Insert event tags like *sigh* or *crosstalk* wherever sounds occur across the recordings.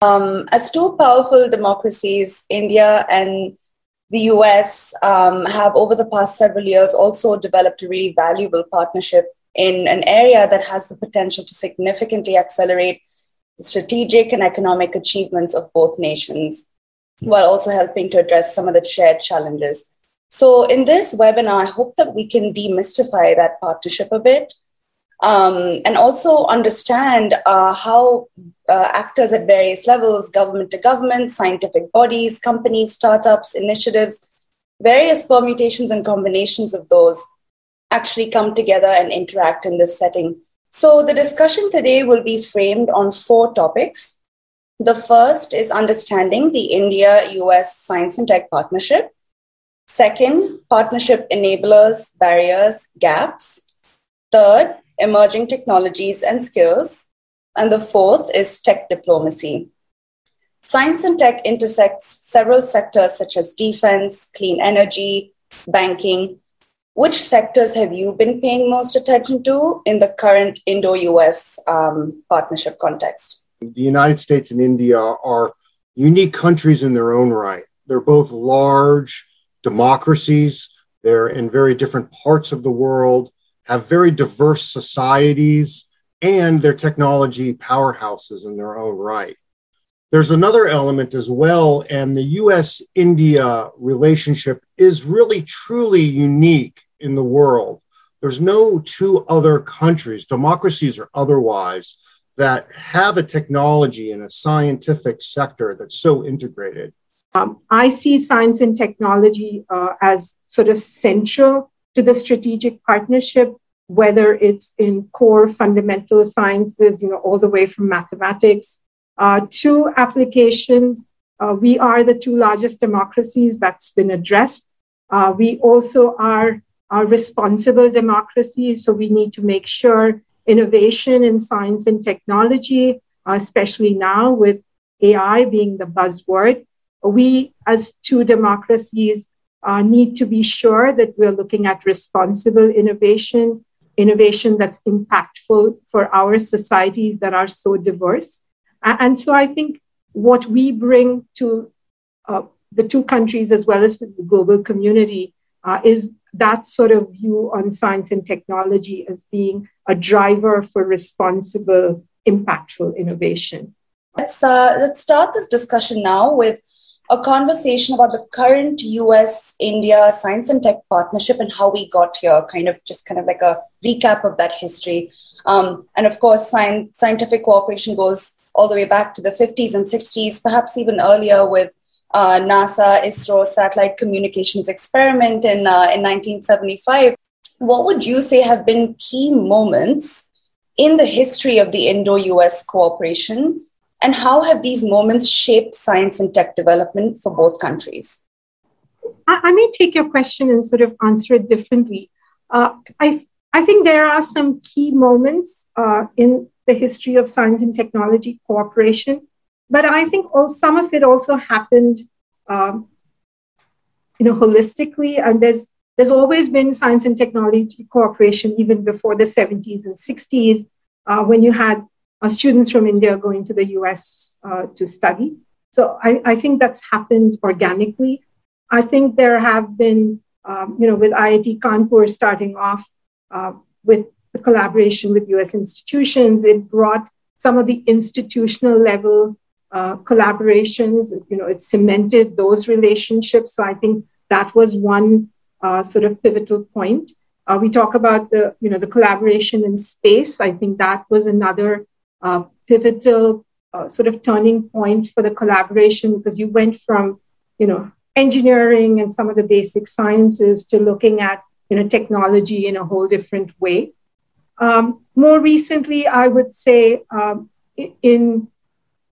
Um, as two powerful democracies, India and the US um, have over the past several years also developed a really valuable partnership in an area that has the potential to significantly accelerate the strategic and economic achievements of both nations while also helping to address some of the shared challenges. So, in this webinar, I hope that we can demystify that partnership a bit um, and also understand uh, how uh, actors at various levels government to government, scientific bodies, companies, startups, initiatives, various permutations and combinations of those actually come together and interact in this setting. So, the discussion today will be framed on four topics. The first is understanding the India US science and tech partnership. Second, partnership enablers, barriers, gaps. Third, emerging technologies and skills. And the fourth is tech diplomacy. Science and tech intersects several sectors such as defense, clean energy, banking. Which sectors have you been paying most attention to in the current Indo US um, partnership context? The United States and India are unique countries in their own right. They're both large democracies, they're in very different parts of the world have very diverse societies and their technology powerhouses in their own right. There's another element as well, and the US India relationship is really truly unique in the world. There's no two other countries, democracies or otherwise, that have a technology and a scientific sector that's so integrated. Um, I see science and technology uh, as sort of central to the strategic partnership, whether it's in core fundamental sciences, you know, all the way from mathematics uh, to applications. Uh, we are the two largest democracies that's been addressed. Uh, we also are, are responsible democracies, so we need to make sure innovation in science and technology, uh, especially now with AI being the buzzword, we as two democracies uh, need to be sure that we're looking at responsible innovation, innovation that's impactful for our societies that are so diverse. And so I think what we bring to uh, the two countries as well as to the global community uh, is that sort of view on science and technology as being a driver for responsible, impactful innovation. Let's, uh, let's start this discussion now with a conversation about the current US India science and tech partnership and how we got here, kind of just kind of like a recap of that history. Um, and of course, science, scientific cooperation goes all the way back to the 50s and 60s, perhaps even earlier with uh, NASA ISRO satellite communications experiment in, uh, in 1975. What would you say have been key moments in the history of the Indo US cooperation and how have these moments shaped science and tech development for both countries? I, I may take your question and sort of answer it differently. Uh, I, I think there are some key moments uh, in the history of science and technology cooperation, but I think all, some of it also happened, um, you know, holistically. And there's there's always been science and technology cooperation even before the 70s and 60s, uh, when you had students from India going to the US uh, to study. So I, I, think that's happened organically. I think there have been, um, you know, with IIT Kanpur starting off uh, with the collaboration with US institutions, it brought some of the institutional level uh, collaborations, you know, it cemented those relationships. So I think that was one uh, sort of pivotal point. Uh, we talk about the, you know, the collaboration in space. I think that was another uh, pivotal uh, sort of turning point for the collaboration because you went from, you know, engineering and some of the basic sciences to looking at, you know, technology in a whole different way. Um, more recently, I would say um, in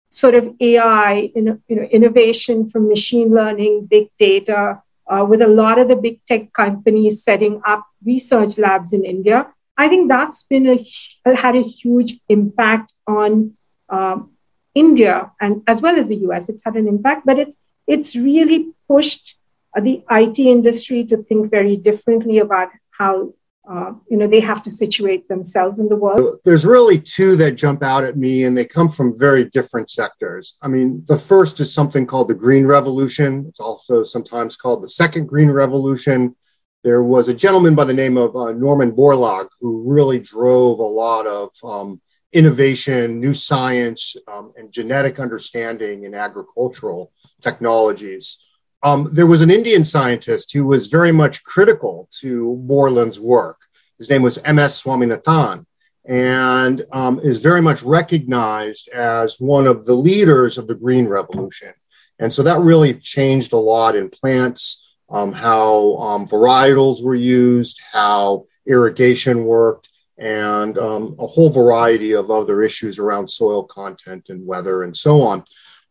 sort of AI, in, you know, innovation from machine learning, big data, uh, with a lot of the big tech companies setting up research labs in India. I think that's been a had a huge impact on um, India and as well as the US. It's had an impact, but it's it's really pushed uh, the IT industry to think very differently about how uh, you know, they have to situate themselves in the world. There's really two that jump out at me, and they come from very different sectors. I mean, the first is something called the Green Revolution. It's also sometimes called the Second Green Revolution. There was a gentleman by the name of uh, Norman Borlaug who really drove a lot of um, innovation, new science, um, and genetic understanding in agricultural technologies. Um, there was an Indian scientist who was very much critical to Borlaug's work. His name was M.S. Swaminathan, and um, is very much recognized as one of the leaders of the Green Revolution. And so that really changed a lot in plants, um, how um, varietals were used, how irrigation worked, and um, a whole variety of other issues around soil content and weather and so on,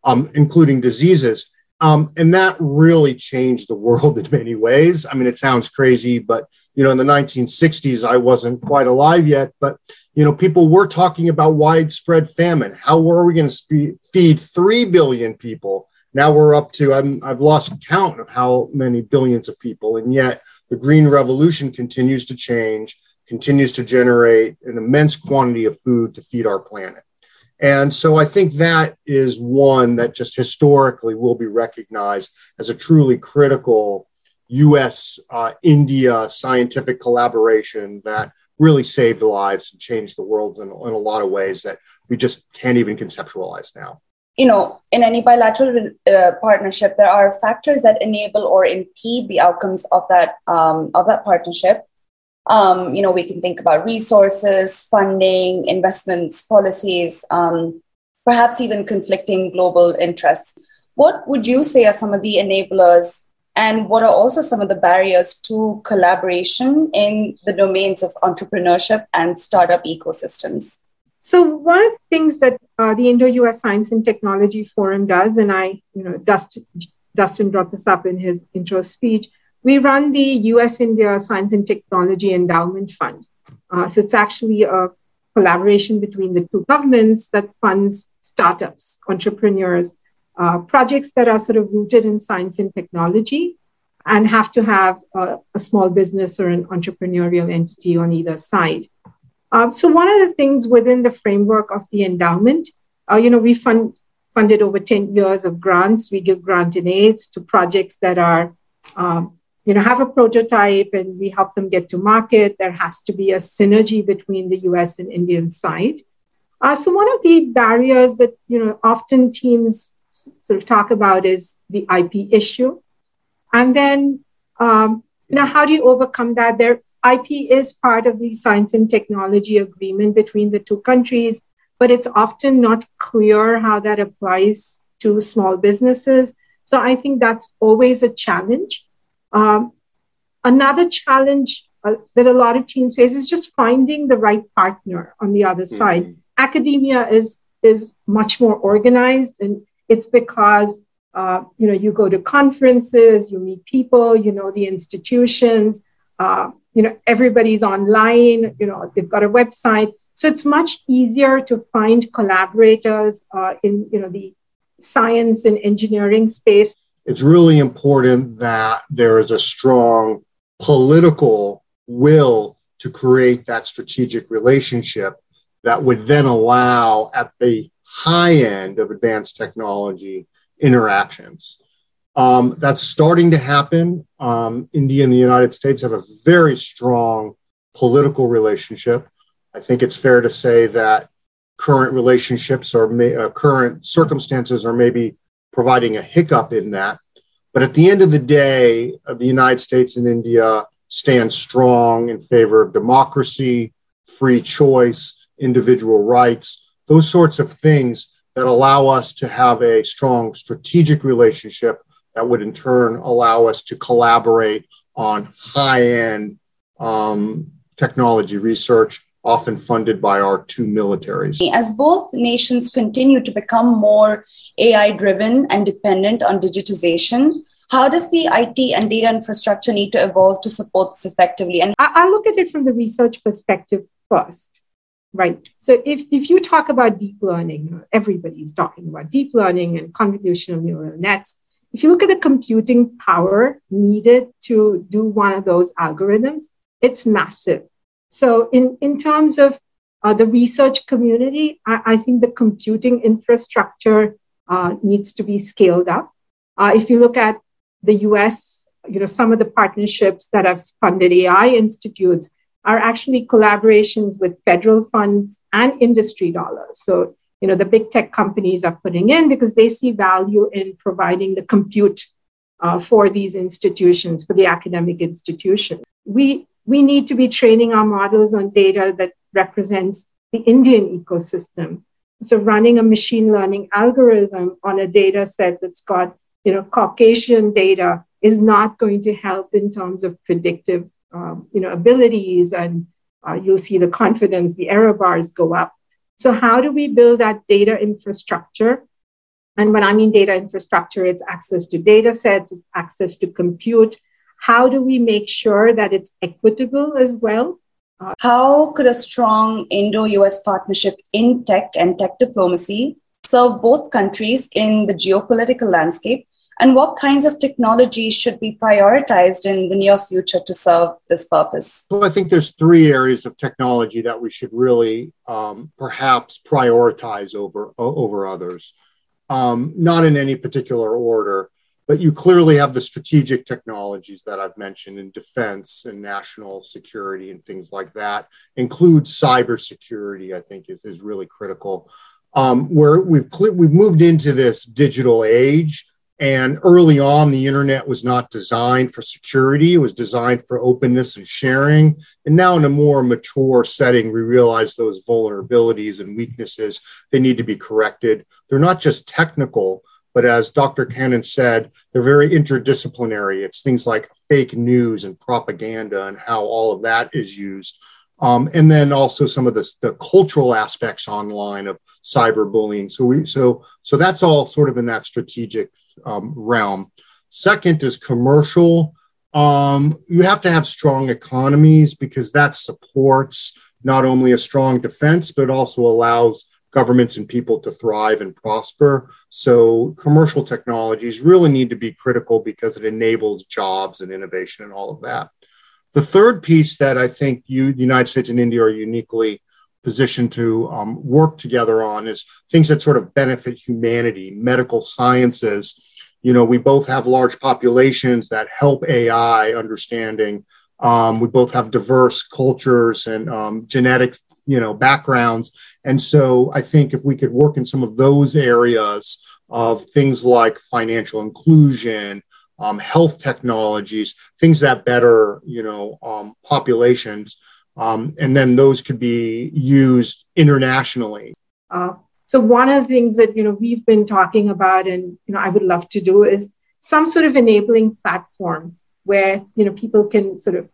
um, including diseases. Um, and that really changed the *laughs* world in many ways. I mean, it sounds crazy, but you know, in the 1960s, I wasn't quite alive yet, but you know, people were talking about widespread famine. How were we going to feed three billion people? Now we're up to i have lost count of how many billions of people, and yet the green revolution continues to change, continues to generate an immense quantity of food to feed our planet. And so I think that is one that just historically will be recognized as a truly critical US uh, India scientific collaboration that really saved lives and changed the world in, in, a lot of ways that we just can't even conceptualize now. You know, in any bilateral uh, partnership, there are factors that enable or impede the outcomes of that um, of that partnership. Um, you know, we can think about resources, funding, investments, policies, um, perhaps even conflicting global interests. What would you say are some of the enablers, and what are also some of the barriers to collaboration in the domains of entrepreneurship and startup ecosystems? So one of the things that uh, the Indo-US Science and Technology Forum does, and I, you know, Dustin, Dustin brought this up in his intro speech, we run the US India Science and Technology Endowment Fund. Uh, so it's actually a collaboration between the two governments that funds startups, entrepreneurs, uh, projects that are sort of rooted in science and technology and have to have a, a small business or an entrepreneurial entity on either side. Um, so one of the things within the framework of the endowment, uh, you know, we fund funded over 10 years of grants. We give grant and aids to projects that are um, you know, have a prototype and we help them get to market. There has to be a synergy between the US and Indian side. Uh, so one of the barriers that, you know, often teams sort of talk about is the IP issue. And then, um, you know, how do you overcome that? Their IP is part of the science and technology agreement between the two countries, but it's often not clear how that applies to small businesses. So I think that's always a challenge. Um, another challenge uh, that a lot of teams face is just finding the right partner on the other mm-hmm. side. Academia is is much more organized, and it's because uh, you know you go to conferences, you meet people, you know the institutions. Uh, you know everybody's online. You know they've got a website, so it's much easier to find collaborators uh, in you know the science and engineering space it's really important that there is a strong political will to create that strategic relationship that would then allow at the high end of advanced technology interactions. Um, that's starting to happen. Um, India and the United States have a very strong political relationship. I think it's fair to say that current relationships or may, uh, current circumstances are maybe providing a hiccup in that. But at the end of the day, uh, the United States and India stand strong in favor of democracy, free choice, individual rights, those sorts of things that allow us to have a strong strategic relationship that would in turn allow us to collaborate on high end um, technology research often funded by our two militaries. As both nations continue to become more AI driven and dependent on digitization, how does the IT and data infrastructure need to evolve to support this effectively? And I, look at it from the research perspective first, right? So if, if you talk about deep learning, everybody's talking about deep learning and convolutional neural nets. If you look at the computing power needed to do one of those algorithms, it's massive So, in, in terms of uh, the research community, I, I, think the computing infrastructure uh, needs to be scaled up. Uh, if you look at the US, you know, some of the partnerships that have funded AI institutes are actually collaborations with federal funds and industry dollars. So, you know, the big tech companies are putting in because they see value in providing the compute uh, for these institutions, for the academic institutions. We, we need to be training our models on data that represents the Indian ecosystem. So running a machine learning algorithm on a data set that's got, you know, Caucasian data is not going to help in terms of predictive, um, you know, abilities. And uh, you'll see the confidence, the error bars go up. So how do we build that data infrastructure and when I mean data infrastructure, it's access to data sets, it's access to compute. How do we make sure that it's equitable as well? Uh, How could a strong Indo US partnership in tech and tech diplomacy serve both countries in the geopolitical landscape? And what kinds of technologies should be prioritized in the near future to serve this purpose? So I think there's three areas of technology that we should really um, perhaps prioritize over over others um, not in any particular order, but you clearly have the strategic technologies that I've mentioned in defense and national security and things like that. Includes cybersecurity, I think, is, is really critical. Um, where we've we've moved into this digital age, and early on, the internet was not designed for security, it was designed for openness and sharing. And now, in a more mature setting, we realize those vulnerabilities and weaknesses, they need to be corrected. They're not just technical, but as Dr. Cannon said, they're very interdisciplinary. It's things like fake news and propaganda and how all of that is used. Um, and then also some of the, the cultural aspects online of cyberbullying. So we so so that's all sort of in that strategic um, realm. Second is commercial. Um, you have to have strong economies because that supports not only a strong defense but also allows governments and people to thrive and prosper. So commercial technologies really need to be critical because it enables jobs and innovation and all of that. The third piece that I think you, the United States and India are uniquely positioned to um, work together on is things that sort of benefit humanity, medical sciences. You know, we both have large populations that help AI understanding. Um, we both have diverse cultures and um, genetic, you know, backgrounds. And so I think if we could work in some of those areas of things like financial inclusion, um, health technologies, things that better, you know, um, populations. Um, and then those could be used internationally. Uh, so one of the things that you know we've been talking about, and you know, I would love to do is some sort of enabling platform where you know people can sort of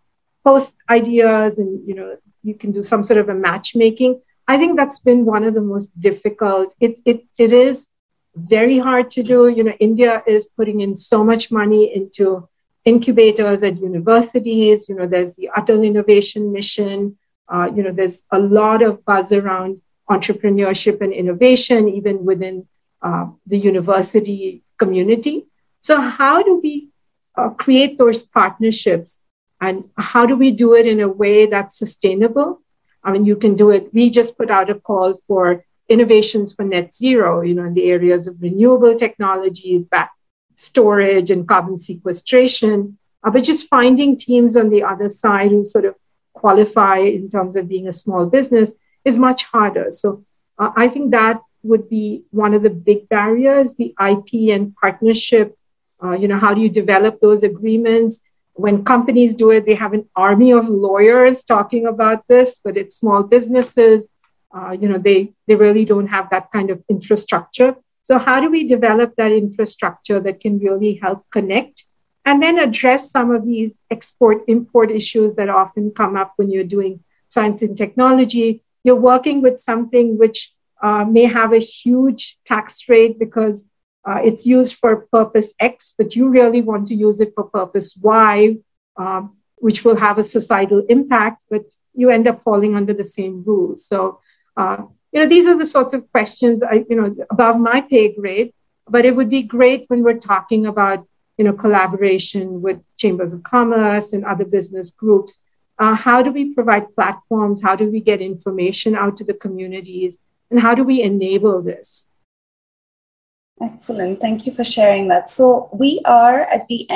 post ideas, and you know, you can do some sort of a matchmaking. I think that's been one of the most difficult. It it it is very hard to do. You know, India is putting in so much money into incubators at universities. You know, there's the Atal Innovation Mission. Uh, you know, there's a lot of buzz around entrepreneurship and innovation, even within uh, the university community. So, how do we uh, create those partnerships? And how do we do it in a way that's sustainable? I mean, you can do it. We just put out a call for innovations for net zero, you know, in the areas of renewable technologies, back storage and carbon sequestration, uh, but just finding teams on the other side who sort of qualify in terms of being a small business is much harder. So uh, I think that would be one of the big barriers, the IP and partnership. Uh, you know, how do you develop those agreements? When companies do it, they have an army of lawyers talking about this, but it's small businesses uh, you know, they, they really don't have that kind of infrastructure. So how do we develop that infrastructure that can really help connect and then address some of these export import issues that often come up when you're doing science and technology? You're working with something which uh, may have a huge tax rate because uh, it's used for purpose X, but you really want to use it for purpose Y, um, which will have a societal impact, but you end up falling under the same rules. So uh, you know, these are the sorts of questions, I, you know, above my pay grade, but it would be great when we're talking about, you know, collaboration with chambers of commerce and other business groups Uh, how do we provide platforms? How do we get information out to the communities? And how do we enable this? Excellent. Thank you for sharing that. So, we are at the end.